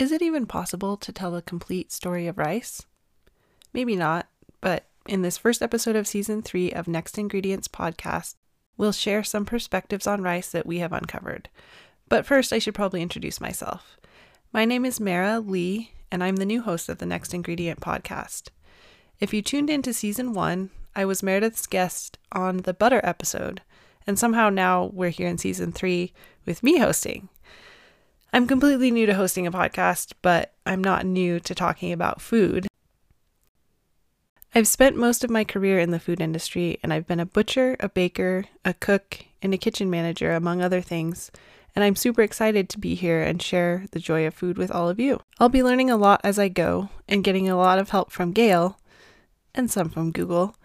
Is it even possible to tell the complete story of rice? Maybe not, but in this first episode of season three of Next Ingredients podcast, we'll share some perspectives on rice that we have uncovered. But first, I should probably introduce myself. My name is Mara Lee, and I'm the new host of the Next Ingredient podcast. If you tuned into season one, I was Meredith's guest on the butter episode, and somehow now we're here in season three with me hosting. I'm completely new to hosting a podcast, but I'm not new to talking about food. I've spent most of my career in the food industry, and I've been a butcher, a baker, a cook, and a kitchen manager, among other things. And I'm super excited to be here and share the joy of food with all of you. I'll be learning a lot as I go and getting a lot of help from Gail and some from Google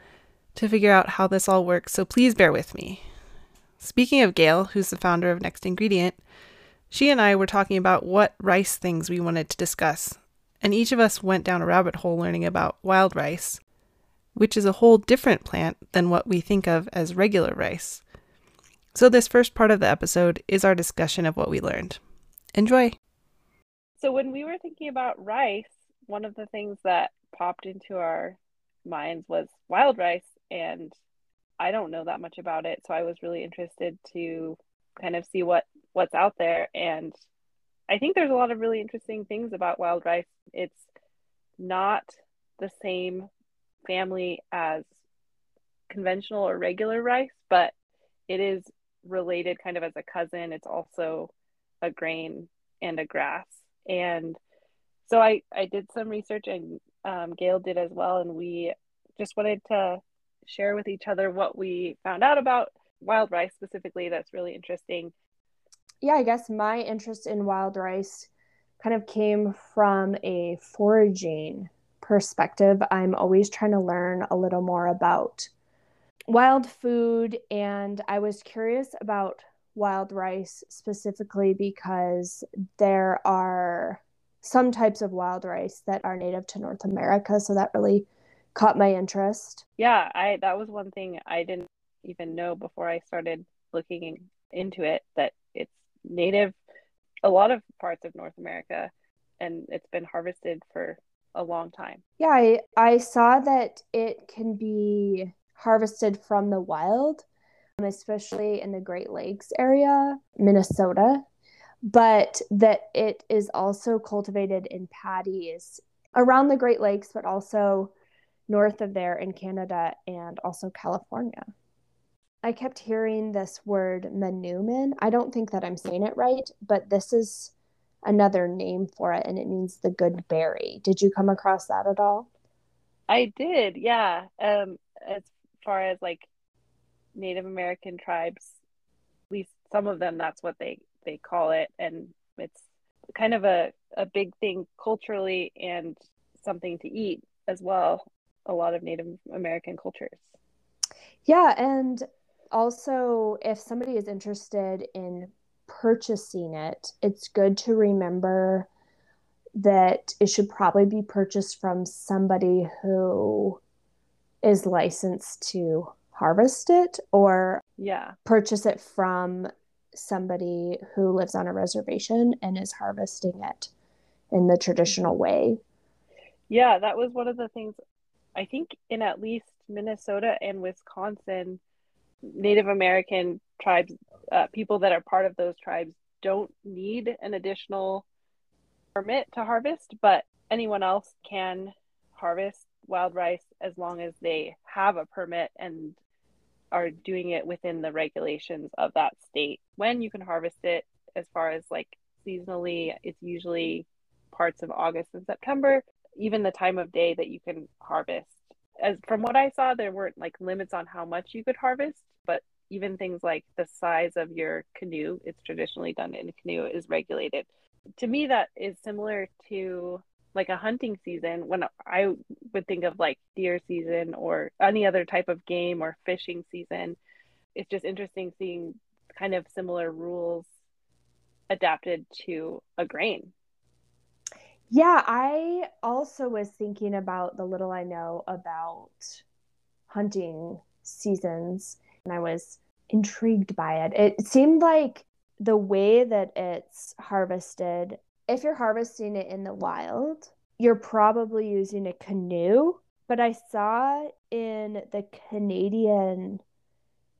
to figure out how this all works, so please bear with me. Speaking of Gail, who's the founder of Next Ingredient, she and I were talking about what rice things we wanted to discuss, and each of us went down a rabbit hole learning about wild rice, which is a whole different plant than what we think of as regular rice. So, this first part of the episode is our discussion of what we learned. Enjoy! So, when we were thinking about rice, one of the things that popped into our minds was wild rice, and I don't know that much about it, so I was really interested to kind of see what what's out there and I think there's a lot of really interesting things about wild rice. It's not the same family as conventional or regular rice, but it is related kind of as a cousin. It's also a grain and a grass. And so I, I did some research and um, Gail did as well. And we just wanted to share with each other what we found out about wild rice specifically that's really interesting yeah, I guess my interest in wild rice kind of came from a foraging perspective. I'm always trying to learn a little more about wild food, and I was curious about wild rice specifically because there are some types of wild rice that are native to North America, so that really caught my interest. Yeah, I that was one thing I didn't even know before I started looking into it that it's native a lot of parts of North America and it's been harvested for a long time. Yeah, I, I saw that it can be harvested from the wild, um, especially in the Great Lakes area, Minnesota, but that it is also cultivated in paddies around the Great Lakes, but also north of there in Canada and also California. I kept hearing this word manoomin. I don't think that I'm saying it right, but this is another name for it and it means the good berry. Did you come across that at all? I did, yeah. Um as far as like Native American tribes, at least some of them that's what they they call it and it's kind of a a big thing culturally and something to eat as well a lot of Native American cultures. Yeah, and also, if somebody is interested in purchasing it, it's good to remember that it should probably be purchased from somebody who is licensed to harvest it or yeah. purchase it from somebody who lives on a reservation and is harvesting it in the traditional way. Yeah that was one of the things i think in at least minnesota and wisconsin Native American tribes, uh, people that are part of those tribes, don't need an additional permit to harvest, but anyone else can harvest wild rice as long as they have a permit and are doing it within the regulations of that state. When you can harvest it, as far as like seasonally, it's usually parts of August and September, even the time of day that you can harvest as from what I saw, there weren't like limits on how much you could harvest, but even things like the size of your canoe, it's traditionally done in a canoe, is regulated. To me, that is similar to like a hunting season when I would think of like deer season or any other type of game or fishing season. It's just interesting seeing kind of similar rules adapted to a grain yeah, I also was thinking about the little I know about hunting seasons, and I was intrigued by it. It seemed like the way that it's harvested if you're harvesting it in the wild, you're probably using a canoe. But I saw in the Canadian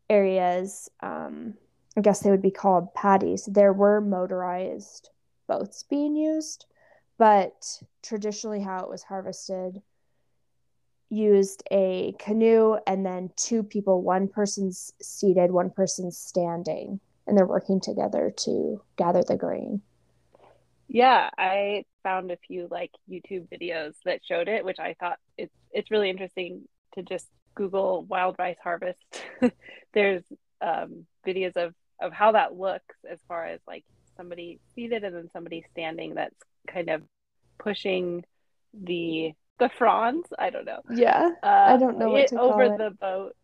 areas, um, I guess they would be called paddies, there were motorized boats being used. But traditionally, how it was harvested used a canoe and then two people, one person's seated, one person's standing, and they're working together to gather the grain. Yeah, I found a few like YouTube videos that showed it, which I thought it's it's really interesting to just Google wild rice harvest. There's um, videos of of how that looks as far as like somebody seated and then somebody standing that's kind of pushing the the fronds. I don't know. Yeah, uh, I don't know it, over it. the boat,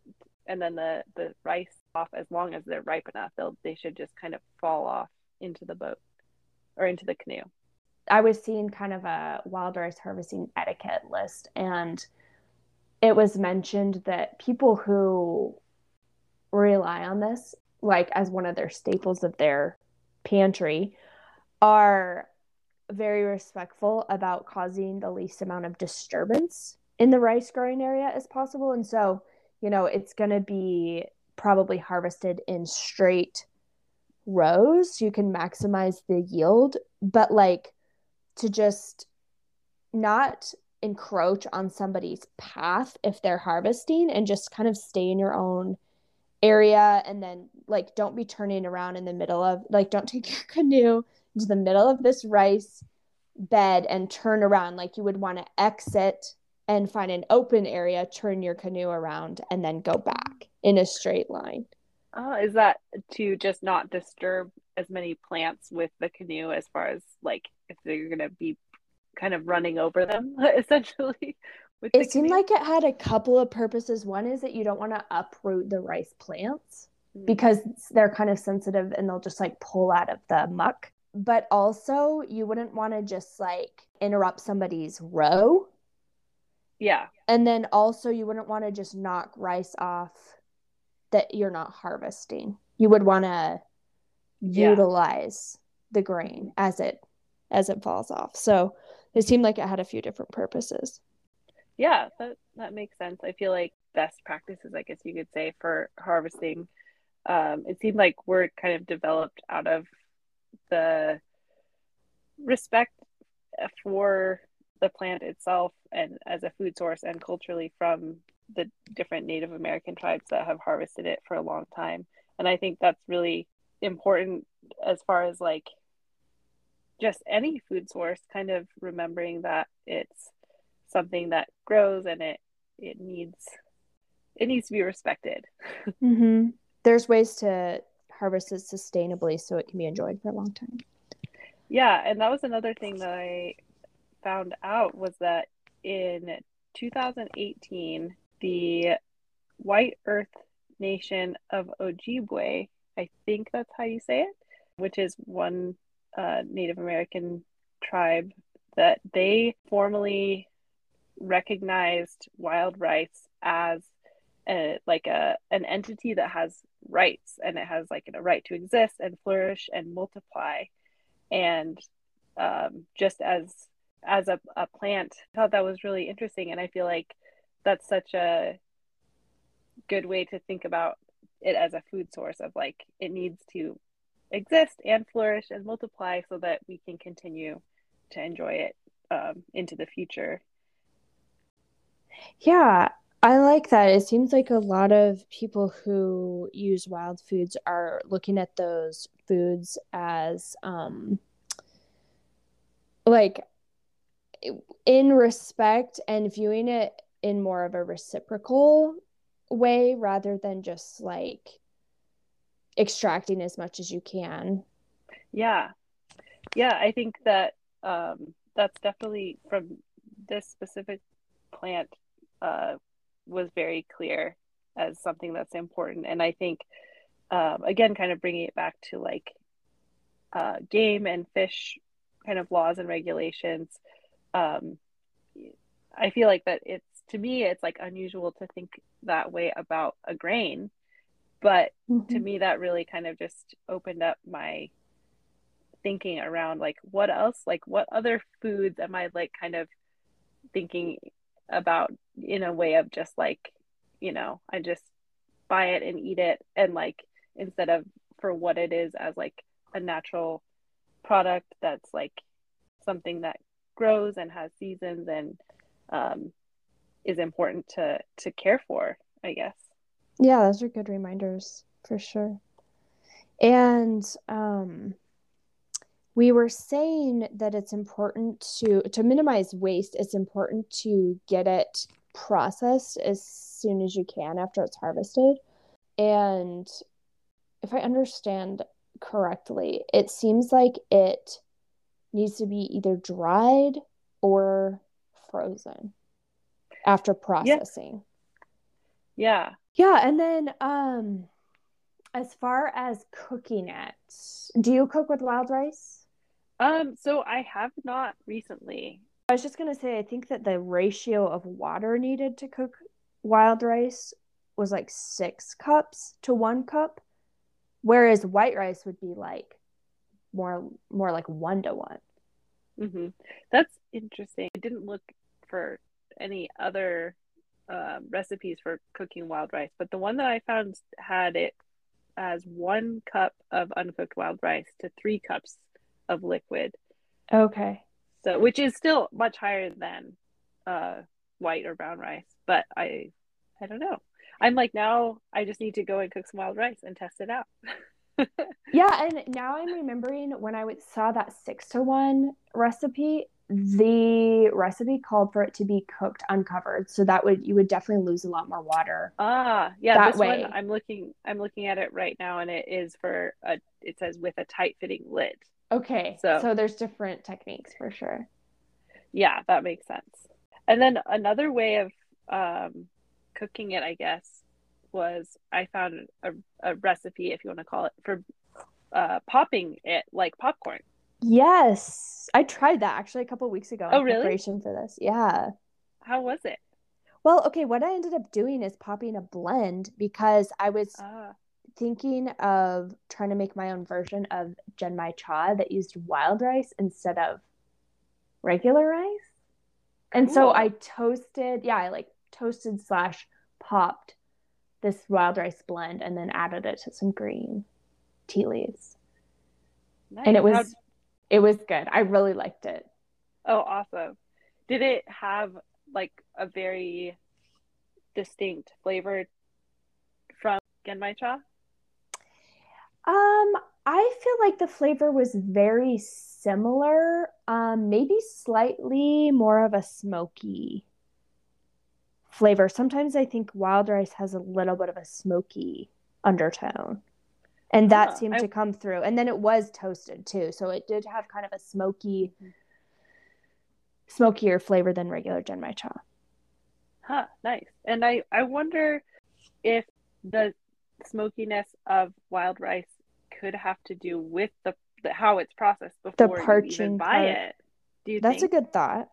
and then the the rice off. As long as they're ripe enough, they'll they should just kind of fall off into the boat or into the canoe. I was seeing kind of a wild rice harvesting etiquette list, and it was mentioned that people who rely on this, like as one of their staples of their pantry, are very respectful about causing the least amount of disturbance in the rice growing area as possible. And so, you know, it's going to be probably harvested in straight rows you can maximize the yield, but like to just not encroach on somebody's path if they're harvesting and just kind of stay in your own area and then like don't be turning around in the middle of like don't take your canoe into the middle of this rice bed and turn around. Like you would want to exit and find an open area turn your canoe around and then go back in a straight line. Oh is that to just not disturb as many plants with the canoe as far as like if they're going to be kind of running over them essentially it seemed like it had a couple of purposes. One is that you don't want to uproot the rice plants mm-hmm. because they're kind of sensitive and they'll just like pull out of the muck but also you wouldn't want to just like interrupt somebody's row. Yeah. And then also you wouldn't want to just knock rice off that you're not harvesting. You would want to yeah. utilize the grain as it as it falls off. So it seemed like it had a few different purposes. Yeah, that that makes sense. I feel like best practices, I guess you could say, for harvesting. Um, it seemed like we're kind of developed out of the respect for the plant itself and as a food source and culturally from the different Native American tribes that have harvested it for a long time. And I think that's really important as far as like just any food source, kind of remembering that it's something that grows and it it needs it needs to be respected. mm-hmm. There's ways to harvested sustainably so it can be enjoyed for a long time. Yeah, and that was another thing that I found out was that in 2018, the White Earth Nation of Ojibwe, I think that's how you say it, which is one uh, Native American tribe that they formally recognized wild rice as a, like a an entity that has rights and it has like a right to exist and flourish and multiply. And um, just as as a, a plant I thought that was really interesting. And i feel like that's such a good way to think about it as a food source of like it needs to exist and flourish and multiply so that we can continue to enjoy it um, into the future. Yeah I like that. It seems like a lot of people who use wild foods are looking at those foods as um like in respect and viewing it in more of a reciprocal way rather than just like extracting as much as you can. Yeah. Yeah, I think that um that's definitely from this specific plant uh was very clear as something that's important. And I think, um, again, kind of bringing it back to like uh, game and fish kind of laws and regulations. Um, I feel like that it's to me, it's like unusual to think that way about a grain, but mm-hmm. to me, that really kind of just opened up my thinking around like what else like what other foods am I like kind of thinking about in a way of just like you know I just buy it and eat it and like instead of for what it is as like a natural product that's like something that grows and has seasons and um, is important to to care for i guess. Yeah those are good reminders for sure. And um we were saying that it's important to to minimize waste it's important to get it processed as soon as you can after it's harvested. And if i understand correctly it seems like it needs to be either dried or frozen after processing. Yeah. Yeah and then um as far as cooking it do you cook with wild rice? Um, so I have not recently. I was just gonna say, I think that the ratio of water needed to cook wild rice was like six cups to one cup, whereas white rice would be like more more like one to one. Mm-hmm. That's interesting. I didn't look for any other uh, recipes for cooking wild rice, but the one that I found had it as one cup of uncooked wild rice to three cups of liquid. Okay. So, which is still much higher than uh, white or brown rice, but I, I don't know. I'm like now I just need to go and cook some wild rice and test it out. yeah, and now I'm remembering when I saw that six to one recipe, the recipe called for it to be cooked uncovered, so that would you would definitely lose a lot more water. Ah, yeah, that way. I'm looking I'm looking at it right now, and it is for a. It says with a tight fitting lid. Okay. So, so there's different techniques for sure. Yeah, that makes sense. And then another way of um, cooking it, I guess, was I found a, a recipe, if you want to call it, for uh, popping it like popcorn. Yes, I tried that actually a couple weeks ago. Oh, really? Preparation for this, yeah. How was it? Well, okay. What I ended up doing is popping a blend because I was ah thinking of trying to make my own version of genmai cha that used wild rice instead of regular rice. And cool. so I toasted, yeah, I like toasted slash popped this wild rice blend and then added it to some green tea leaves. Nice. And it was How'd... it was good. I really liked it. Oh, awesome. Did it have like a very distinct flavor from genmai cha? Um, I feel like the flavor was very similar, um, maybe slightly more of a smoky flavor. Sometimes I think wild rice has a little bit of a smoky undertone. And that seemed I... to come through. And then it was toasted too. So it did have kind of a smoky, smokier flavor than regular Genmai cha. Huh, nice. And I, I wonder if the smokiness of wild rice could have to do with the, the how it's processed before the parching you even buy part. it. Do you That's think? a good thought.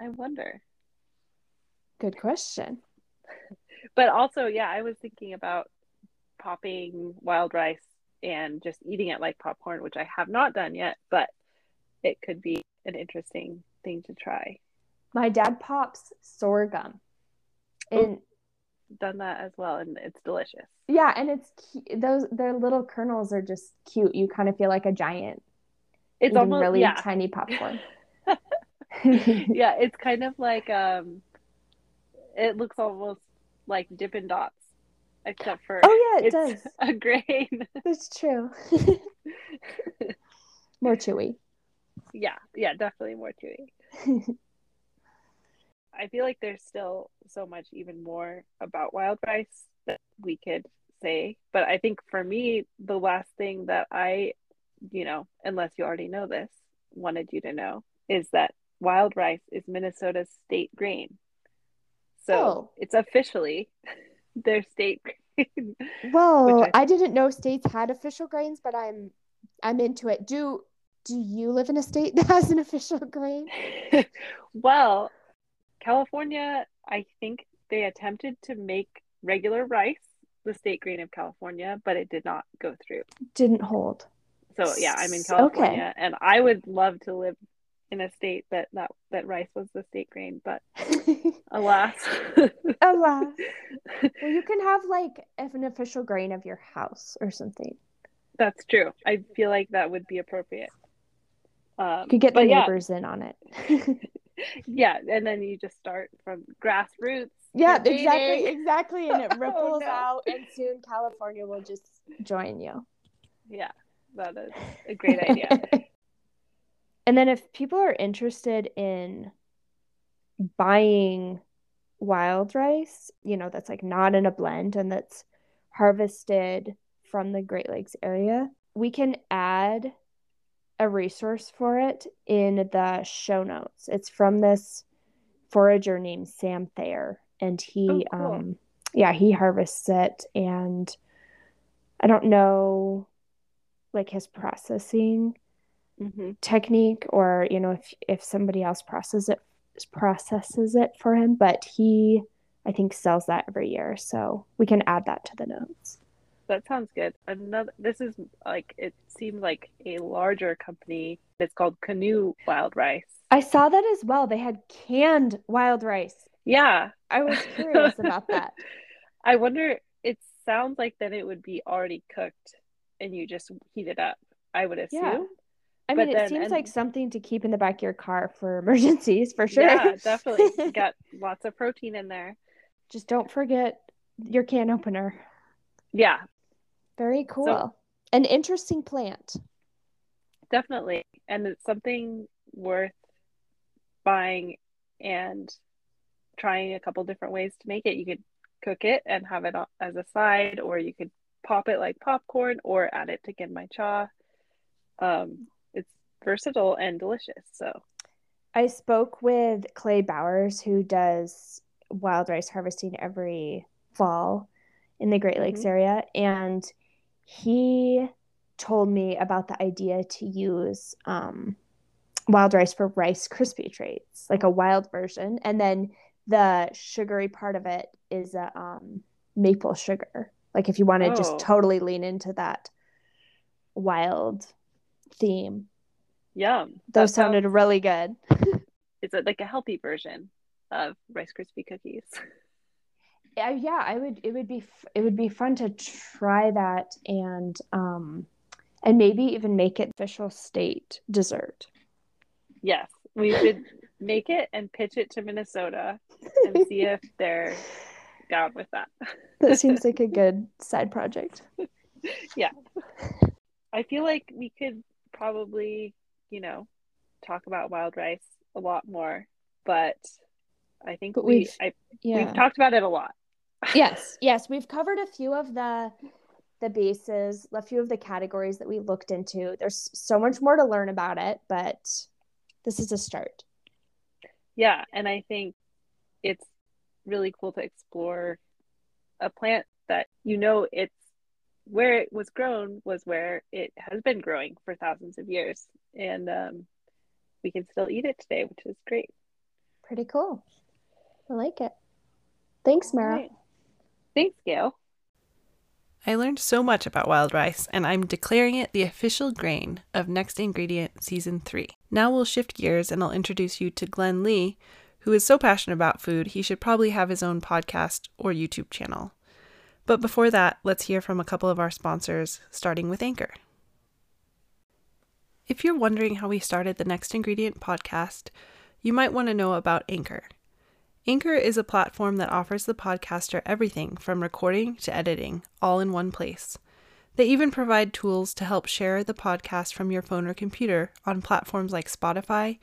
I wonder. Good question. but also, yeah, I was thinking about popping wild rice and just eating it like popcorn, which I have not done yet, but it could be an interesting thing to try. My dad pops sorghum. And done that as well, and it's delicious. Yeah, and it's those their little kernels are just cute. You kind of feel like a giant. It's almost really yeah. tiny popcorn. yeah, it's kind of like um, it looks almost like Dippin' Dots, except for oh yeah, it does a grain. It's true. more chewy. Yeah, yeah, definitely more chewy. I feel like there's still so much even more about wild rice that we could say. But I think for me, the last thing that I, you know, unless you already know this, wanted you to know is that wild rice is Minnesota's state grain. So oh. it's officially their state grain. Well, I... I didn't know states had official grains, but I'm I'm into it. Do do you live in a state that has an official grain? well, California, I think they attempted to make regular rice the state grain of California, but it did not go through. Didn't hold. So yeah, I'm in California, and I would love to live in a state that that that rice was the state grain, but alas, Alas. Well, you can have like an official grain of your house or something. that's true. I feel like that would be appropriate. Um, You could get the but yeah, neighbors in on it. yeah, and then you just start from grassroots. yeah, exactly, exactly. And it Oh, ripples no. out, and soon California will just join you. Yeah, that is a great idea. and then if people are interested in buying wild rice, you know, that's like not in a blend and that's harvested from the Great Lakes area, we can add a resource for it in the show notes. It's from this forager named Sam Thayer and he Oh, cool. um yeah, he harvests it and I don't know like his processing hmm technique or you know if if somebody else processes it processes it for him but he i think sells that every year so we can add that to the notes That sounds good. Another. This is like it seems like a larger company. It's called Canoe Wild Rice. i saw that as well they had canned wild rice Yeah, i was curious about that I wonder. It sounds like then it would be already cooked, and you just heat it up. I would assume. Yeah. i But mean it then- seems and- like something to keep in the back of your car for emergencies for sure Yeah, definitely. Got lots of protein in there. just don't forget your can opener Yeah, very cool an interesting plant definitely. And it's something worth buying and trying a couple different ways to make it. You could cook it and have it as a side, or you could pop it like popcorn or add it to genmai cha. Um, it's versatile and delicious. So I spoke with Clay Bowers, who does wild rice harvesting every fall in the Great Lakes Mhm. area, and he told me about the idea to use um, wild rice for Rice Krispie treats, like a wild version, and then the sugary part of it is a um, maple sugar. Like if you want to Oh. just totally lean into that wild theme, yum. those That sounded sounds- really good. It's a, like a healthy version of Rice Krispie cookies. Yeah, yeah, I would. It would be. It would be fun to try that and um, and maybe even make it official state dessert. Yes, we should make it and pitch it to Minnesota and see if they're down with that. That seems like a good side project. Yeah. I feel like we could probably, you know, talk about wild rice a lot more, but I think But we we've- I, Yeah. we've talked about it a lot. Yes. Yes. We've covered a few of the the bases, a few of the categories that we looked into. There's so much more to learn about it, but this is a start. Yeah, and I think it's really cool to explore a plant that you know it's where it was grown was where it has been growing for thousands of years, and um, we can still eat it today, which is great. Pretty cool. I like it. Thanks, Mara. Right. Thanks, Gail. I learned so much about wild rice, and I'm declaring it the official grain of Next Ingredient Season 3. Now we'll shift gears and I'll introduce you to Glen Lee, who is so passionate about food, he should probably have his own podcast or YouTube channel. But before that, let's hear from a couple of our sponsors, starting with Anchor. If you're wondering how we started the Next Ingredient podcast, you might want to know about Anchor. Anchor is a platform that offers the podcaster everything from recording to editing, all in one place. They even provide tools to help share the podcast from your phone or computer on platforms like Spotify,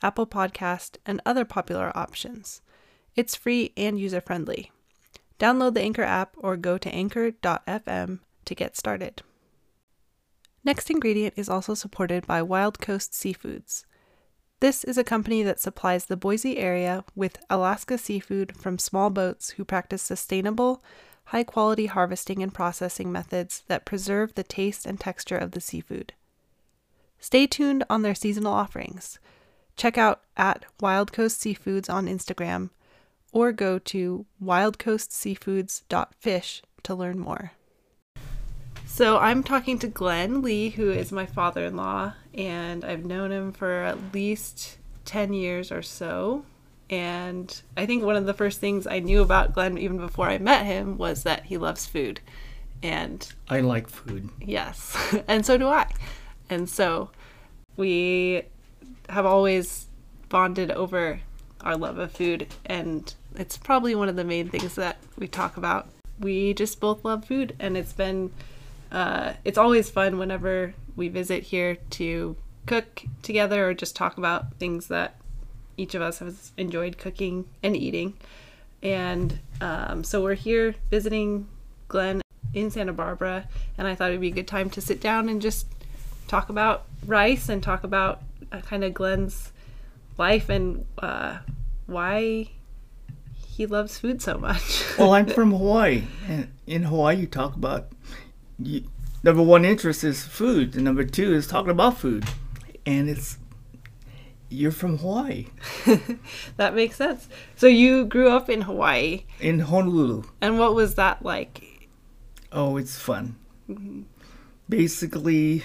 Apple Podcast, and other popular options. It's free and user friendly. Download the Anchor app or go to anchor.fm to get started. Next Ingredient is also supported by Wild Coast Seafoods. This is a company that supplies the Boise area with Alaska seafood from small boats who practice sustainable, high quality harvesting and processing methods that preserve the taste and texture of the seafood. Stay tuned on their seasonal offerings. Check out at Wild Coast Seafoods on Instagram or go to wildcoastseafoods.fish to learn more. So I'm talking to Glen Lee, who is my father in law, and I've known him for at least 10 years or so. And I think one of the first things I knew about Glen, even before I met him, was that he loves food. And I like food. yes, and so do I. And so we have always bonded over our love of food, and it's probably one of the main things that we talk about. We just both love food, and it's been, uh, it's always fun whenever we visit here to cook together or just talk about things that each of us has enjoyed cooking and eating. And um, so we're here visiting Glen in Santa Barbara, and I thought it'd be a good time to sit down and just talk about rice and talk about uh, kind of Glen's life and uh, why he loves food so much. Well, I'm from Hawaii, and in Hawaii, you talk about you, number one interest is food, and number two is talking about food, and it's you're from Hawaii, that makes sense. So you grew up in Hawaii, in Honolulu. and what was that like? Oh, it's fun. Mm-hmm. Basically,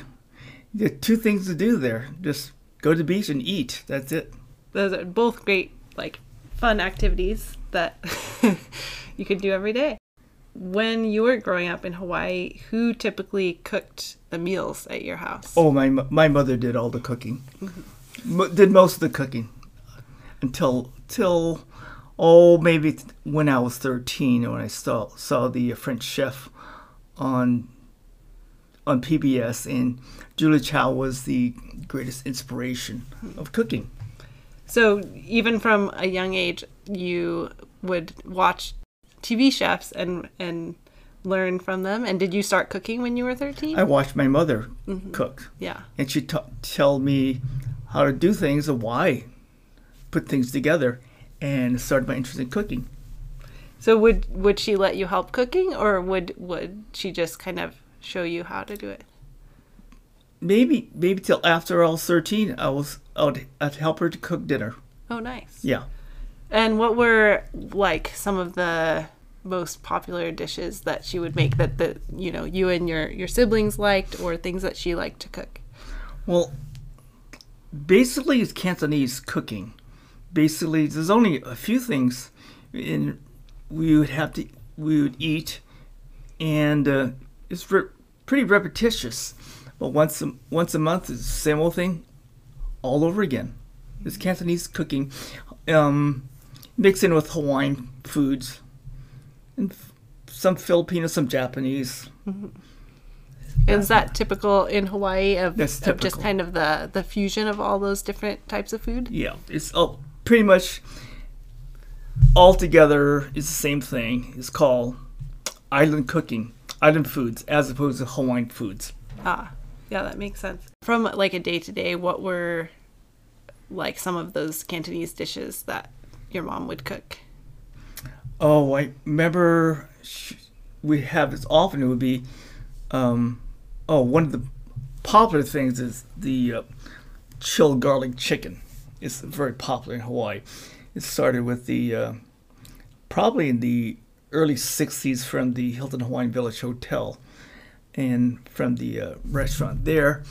there are two things to do there: just go to the beach and eat. That's it. Those are both great, like, fun activities that you could do every day. When you were growing up in Hawaii, who typically cooked the meals at your house? Oh, my my mother did all the cooking. Mm-hmm. Mo- did most of the cooking until till oh maybe when I was thirteen when I saw saw the uh, French chef on on PBS and Julia Child was the greatest inspiration hmm. of cooking. So even from a young age, you would watch TV chefs and and learn from them. And did you start cooking when you were thirteen? I watched my mother mm-hmm. cook yeah. and she'd t- tell me how to do things and why put things together and started my interest in cooking. So would would she let you help cooking, or would would she just kind of show you how to do it? maybe maybe till after I was thirteen, I was I would I'd help her to cook dinner. Oh, nice. Yeah. And what were like some of the most popular dishes that she would make that the you know you and your your siblings liked, or things that she liked to cook? Well, basically, it's Cantonese cooking. Basically, there's only a few things, in we would have to we would eat, and uh, it's re- pretty repetitious. But once a, once a month, it's the same old thing, all over again. It's Cantonese cooking, um, mixed in with Hawaiian foods, and some Filipino, some Japanese. Is that typical in Hawaii of, of just kind of the the fusion of all those different types of food? Yeah, it's all pretty much all together is the same thing. It's called island cooking, island foods, as opposed to Hawaiian foods. Ah, yeah, that makes sense. From like a day to day, what were like some of those Cantonese dishes that your mom would cook? Oh, I remember we have this often. It would be, um, oh, one of the popular things is the uh, chilled garlic chicken. It's very popular in Hawaii. It started with the uh, probably in the early '60s from the Hilton Hawaiian Village Hotel, and from the uh, restaurant there,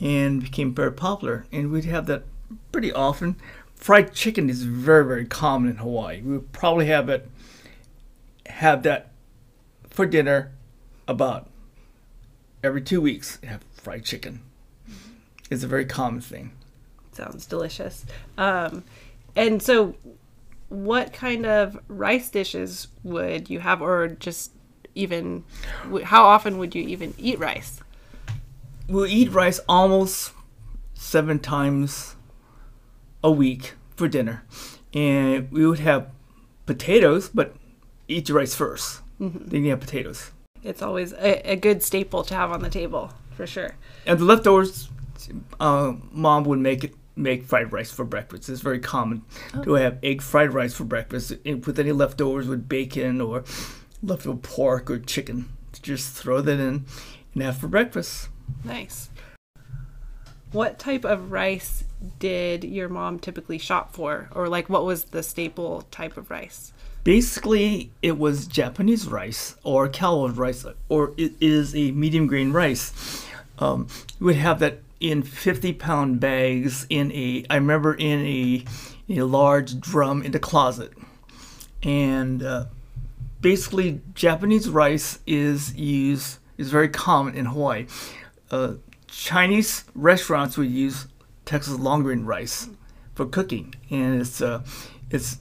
and became very popular. And we'd have that pretty often. Fried chicken is very very common in Hawaii. We would probably have it have that for dinner about every two weeks. Have fried chicken. It's a very common thing. Sounds delicious. Um, and so, what kind of rice dishes would you have, or just even how often would you even eat rice? We'll eat rice almost seven times a week for dinner, and we would have potatoes, but eat your rice 1st Then you have potatoes, It's always a, a good staple to have on the table for sure. and the leftovers. Uh, Mom would make it make fried rice for breakfast. It's very common to have egg fried rice for breakfast and with any leftovers with bacon or leftover pork or chicken. Just throw that in and have for breakfast. Nice. What type of rice did your mom typically shop for, or like what was the staple type of rice? Basically, it was Japanese rice or Calrose rice, or it is a medium grain rice. Um, we would have that in 50 pound bags in a, I remember in a, a large drum in the closet. And uh, basically, Japanese rice is used, is very common in Hawaii. Uh, Chinese restaurants would use Texas long grain rice for cooking, and it's uh, it's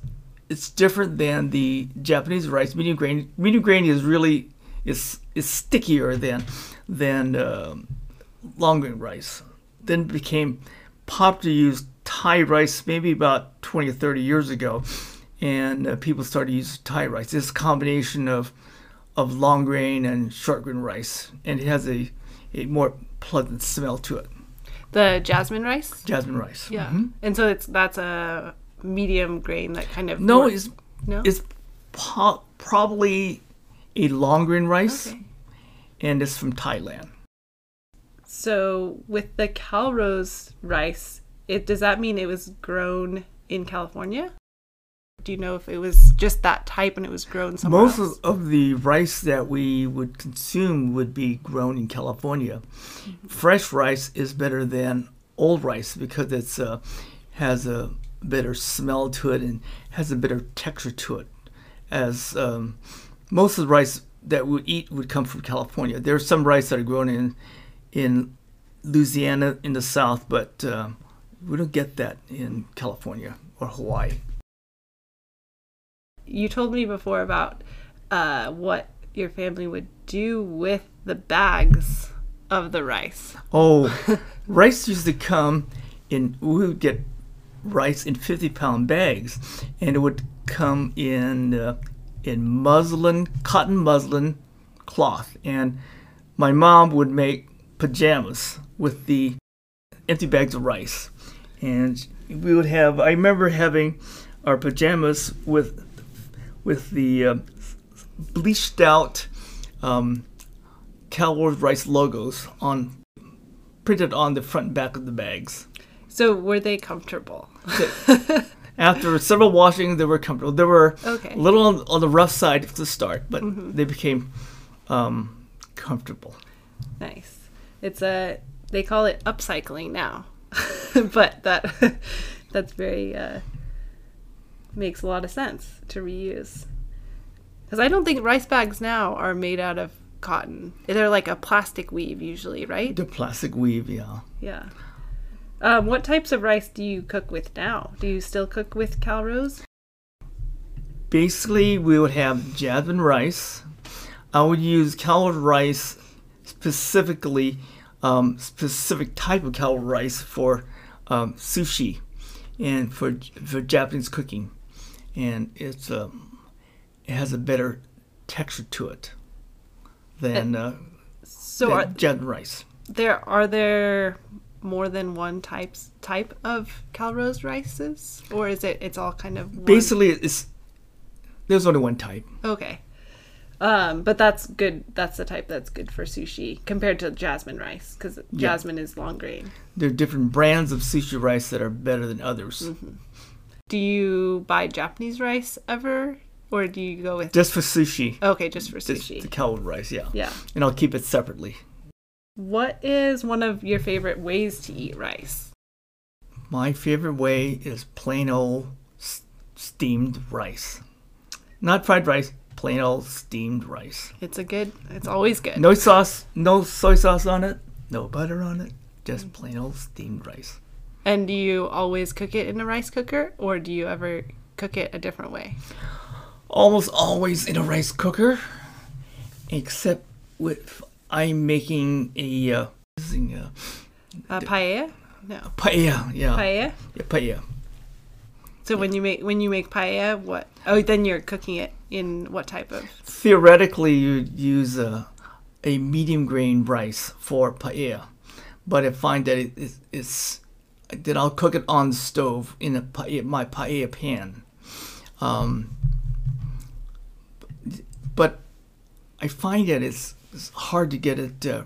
it's different than the Japanese rice. Medium grain medium grain is really is is stickier than than um, long grain rice. Then it became popular to use Thai rice maybe about 20 or 30 years ago, and uh, people started to use Thai rice. It's a combination of of long grain and short grain rice, and it has a, a more pleasant smell to it. The jasmine rice? Jasmine rice. Yeah. Mhm. And so it's that's a medium grain that kind of No, more- it's no. it's po- probably a long grain rice, Okay. and it's from Thailand. So with the Calrose rice, it does that mean it was grown in California? Do you know if it was just that type and it was grown somewhere Most else? of, of the rice that we would consume would be grown in California. Mm-hmm. Fresh rice is better than old rice because it's uh, has a better smell to it and has a better texture to it. As um, most of the rice that we eat would come from California. There's some rice that are grown in in Louisiana in the South, but uh, we don't get that in California or Hawaii. you told me before about uh, what your family would do with the bags of the rice. Oh, rice used to come in, we would get rice in 50 pound bags, and it would come in, uh, in muslin, cotton muslin cloth. And my mom would make pajamas with the empty bags of rice. And we would have, I remember having our pajamas with, with the uh, bleached out um, Rice logos on printed on the front back of the bags. So were they comfortable? After several washings, they were comfortable. They were Okay. a little on, on the rough side to start, but they became um, comfortable. Nice. It's a they call it upcycling now, but that that's very uh, makes a lot of sense to reuse. Because I don't think rice bags now are made out of cotton. They're like a plastic weave usually, right? The plastic weave, yeah. Yeah. Um, what types of rice do you cook with now? Do you still cook with Calrose? Basically, we would have jasmine rice. I would use Calrose rice specifically, um, specific type of Calrose rice for um, sushi and for for Japanese cooking, and it's um, it has a better texture to it than, uh, So than are jasmine rice. there are there more than one types type of Calrose rices, or is it it's all kind of one? Basically, it's there's only one type. Okay. Um, but that's good. That's the type that's good for sushi compared to jasmine rice because Yeah. jasmine is long grain. There are different brands of sushi rice that are better than others. Mm-hmm. Do you buy Japanese rice ever, or do you go with? Just for sushi, Okay, just for just sushi. the Calrose rice, yeah. Yeah. And I'll keep it separately. What is one of your favorite ways to eat rice? My favorite way is plain old s- steamed rice. Not fried rice, plain old steamed rice. It's a good. It's always good. No sauce, no soy sauce on it, no butter on it, just plain old steamed rice. And do you always cook it in a rice cooker, or do you ever cook it a different way? Almost always in a rice cooker, except with I'm making a uh, using a Uh, paella? No. paella, yeah, Paella. yeah, paella. So when you make when you make paella, what? Oh, then you're cooking it in what type of? Theoretically, you'd use a, a medium grain rice for paella, but I find that it, it's, it's that I'll cook it on the stove in a paella, my paella pan. Um, but I find that it's, it's hard to get it to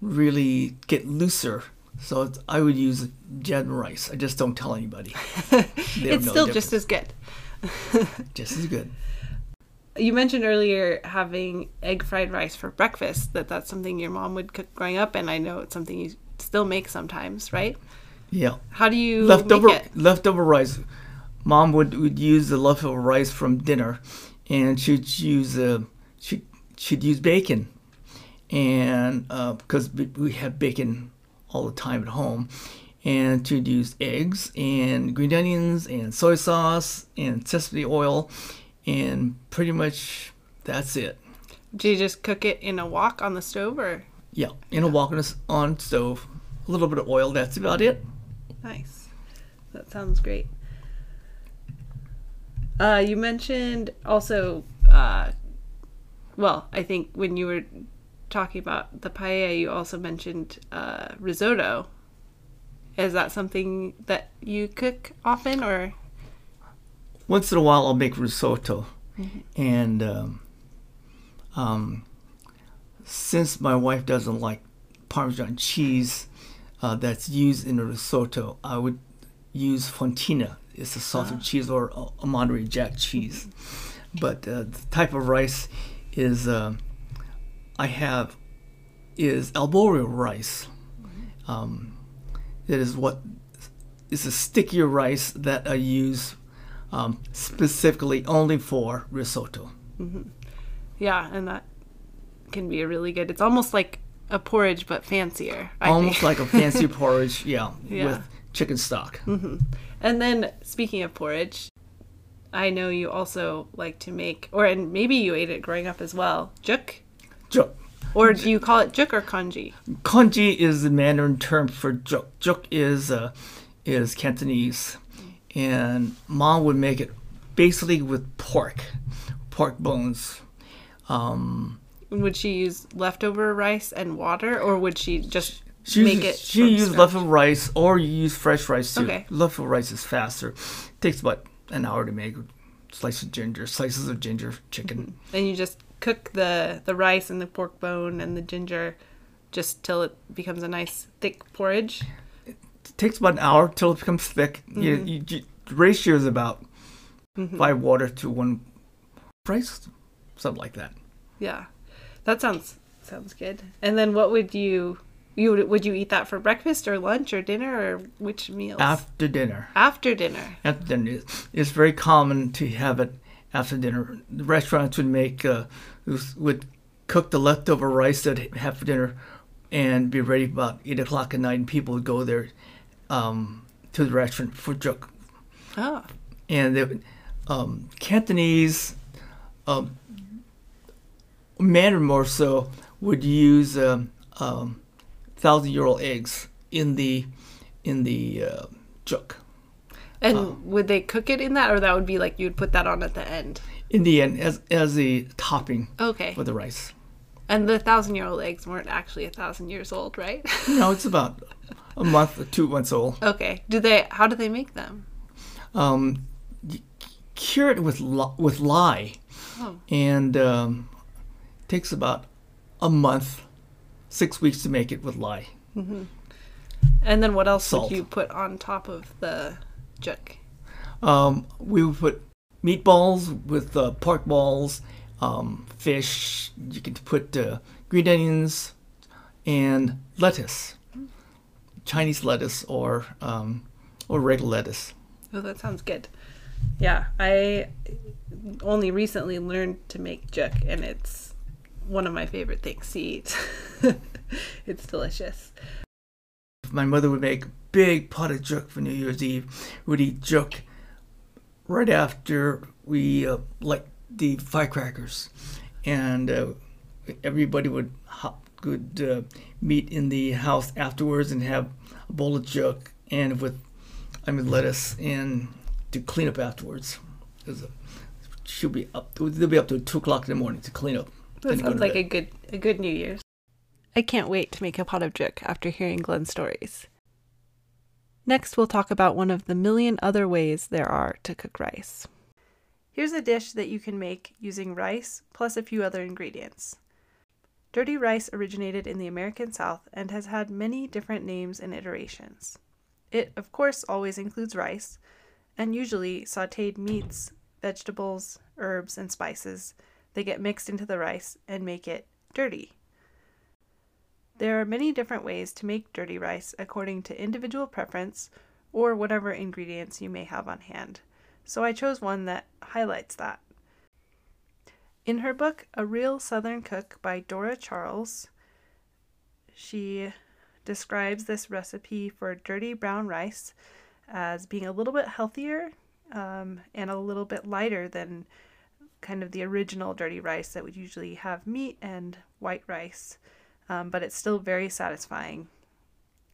really get looser. So it's, I would use jasmine rice. I just don't tell anybody. It's still just as good. just as good. you mentioned earlier having egg fried rice for breakfast. That that's something your mom would cook growing up, and I know it's something you still make sometimes, right? Yeah. How do you leftover make it? leftover rice. Mom would, would use the leftover rice from dinner, and she'd use uh, she she'd use bacon, and because we we have bacon all the time at home, and she'd use eggs and green onions and soy sauce and sesame oil, and pretty much that's it. Do you just cook it in a wok on the stove, or Yeah, in a wok on a s- on stove, a little bit of oil. That's about it. Nice. That sounds great. Uh, you mentioned also, uh, well, I think when you were talking about the paella, you also mentioned uh, risotto. Is that something that you cook often, or once in a while I'll make risotto, and um, um, since my wife doesn't like Parmesan cheese uh, that's used in a risotto, I would use Fontina. It's a sausage cheese or a, a Monterey Jack cheese. But uh, the type of rice is um I have is arborio rice. Um, it is what is a stickier rice that I use um, specifically only for risotto. yeah, and that can be a really good. It's almost like a porridge but fancier. I Almost like a fancy porridge, yeah, Yeah. with chicken stock. And then speaking of porridge, I know you also like to make, or and maybe you ate it growing up as well, juk. Juk. Or do you call it juk or congee? Congee is the Mandarin term for juk. Juk is uh, is Cantonese, and mom would make it basically with pork, pork bones. Um, Would she use leftover rice and water, or would she just She make uses, it? she uses leftover rice, or you use fresh rice too. Okay. Leftover rice is faster. takes about an hour to make. Slice of ginger, slices of ginger, chicken. and you just cook the the rice and the pork bone and the ginger, just till it becomes a nice thick porridge. It takes about an hour till it becomes thick. You, mm-hmm. you, you, the ratio is about mm-hmm. five water to one rice, something like that. Yeah, that sounds sounds good. And then what would you you would would you eat that for breakfast or lunch or dinner or which meals? After dinner, After dinner. after dinner, it's very common to have it after dinner. The restaurants would make uh, would cook the leftover rice that they have for dinner, and be ready about eight o'clock at night. And people would go there um, to the restaurant for juk Oh, and the um, Cantonese, um, Mandarin more so, would use um, um, thousand year old eggs in the in the uh, juk. And Oh. would they cook it in that, or that would be like you'd put that on at the end? In the end, as as a topping Okay. for the rice. And the thousand year old eggs weren't actually a thousand years old, right? No, it's about a month or two months old. okay. Do they? How do they make them? Um, cure it with li- with lye, Oh. and um, takes about a month, six weeks to make it with lye. And then what else Salt. would you put on top of the juk? Um, we would put meatballs with uh, pork balls, um, fish. You could put uh, green onions and lettuce, Chinese lettuce or um, or regular lettuce. Oh, that sounds good. Yeah, I only recently learned to make juk, and it's one of my favorite things to eat. it's delicious. My mother would make a big pot of juk for New Year's Eve. We'd eat juk right after we uh, light the firecrackers, and uh, everybody would hop, would uh, meet in the house afterwards and have a bowl of juk and with I mean lettuce and to clean up afterwards. 'Cause, uh, she'll be up. They'll be up to two o'clock in the morning to clean up. That sounds like a good a good New Year's. I can't wait to make a pot of juk after hearing Glen's stories. Next, we'll talk about one of the million other ways there are to cook rice. Here's a dish that you can make using rice plus a few other ingredients. Dirty rice originated in the American South and has had many different names and iterations. It, of course, always includes rice, and usually sauteed meats, vegetables, herbs, and spices, they get mixed into the rice and make it dirty. There are many different ways to make dirty rice according to individual preference or whatever ingredients you may have on hand, so I chose one that highlights that. In her book, A Real Southern Cook by Dora Charles, she describes this recipe for dirty brown rice as being a little bit healthier um, and a little bit lighter than kind of the original dirty rice that would usually have meat and white rice, um, but it's still very satisfying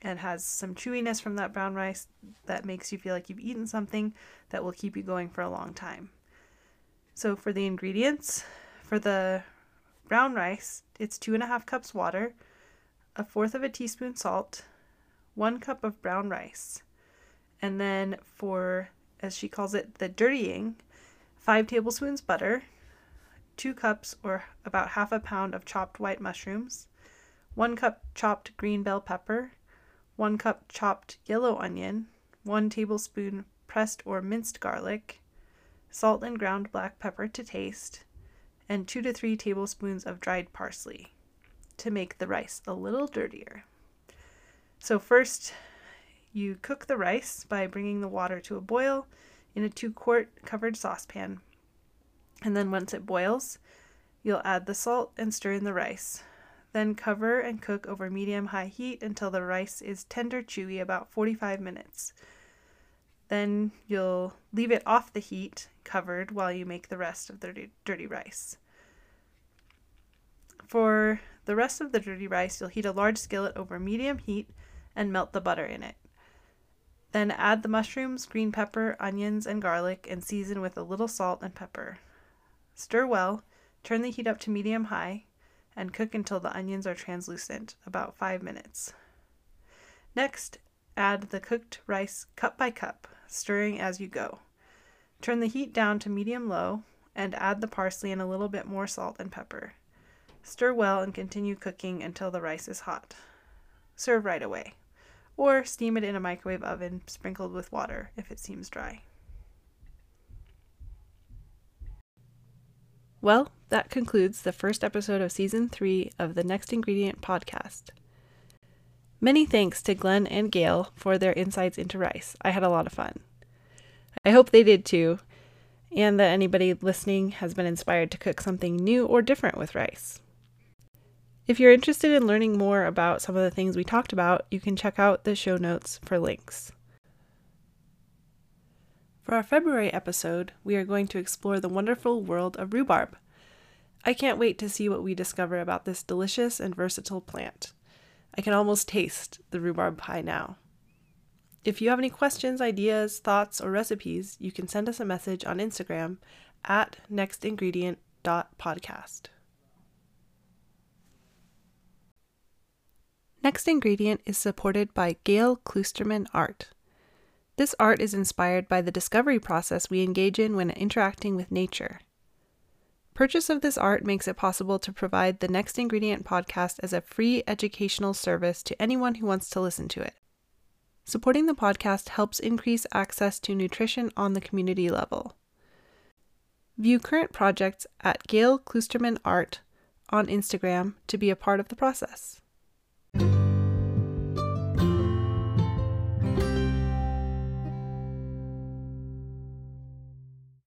and has some chewiness from that brown rice that makes you feel like you've eaten something that will keep you going for a long time. So, for the ingredients, for the brown rice, it's two and a half cups water, a fourth of a teaspoon salt, one cup of brown rice, and then for, as she calls it, the dirtying, five tablespoons butter, two cups or about half a pound of chopped white mushrooms, one cup chopped green bell pepper, one cup chopped yellow onion, one tablespoon pressed or minced garlic, salt and ground black pepper to taste, and two to three tablespoons of dried parsley to make the rice a little dirtier. So, first, you cook the rice by bringing the water to a boil in a two quart covered saucepan. And then, once it boils, you'll add the salt and stir in the rice. Then cover and cook over medium high heat until the rice is tender chewy about 45 minutes. Then you'll leave it off the heat covered while you make the rest of the dirty, rice. For the rest of the dirty rice, you'll heat a large skillet over medium heat and melt the butter in it. Then add the mushrooms, green pepper, onions, and garlic and season with a little salt and pepper. Stir well, turn the heat up to medium high, and cook until the onions are translucent, about 5 minutes. Next, add the cooked rice cup by cup, stirring as you go. Turn the heat down to medium low and add the parsley and a little bit more salt and pepper. Stir well and continue cooking until the rice is hot. Serve right away, or steam it in a microwave oven sprinkled with water if it seems dry. Well, that concludes the first episode of season three of the Next Ingredient podcast. Many thanks to Glen and Gail for their insights into rice. I had a lot of fun. I hope they did too, and that anybody listening has been inspired to cook something new or different with rice. If you're interested in learning more about some of the things we talked about, you can check out the show notes for links. For our February episode, we are going to explore the wonderful world of rhubarb. I can't wait to see what we discover about this delicious and versatile plant. I can almost taste the rhubarb pie now. If you have any questions, ideas, thoughts, or recipes, you can send us a message on Instagram at nextingredient.podcast. Next Ingredient is supported by Gail Kloosterman Art. This art is inspired by the discovery process we engage in when interacting with nature. Purchase of this art makes it possible to provide the Next Ingredient podcast as a free educational service to anyone who wants to listen to it. Supporting the podcast helps increase access to nutrition on the community level. View current projects at Gail Kloosterman Art on Instagram to be a part of the process.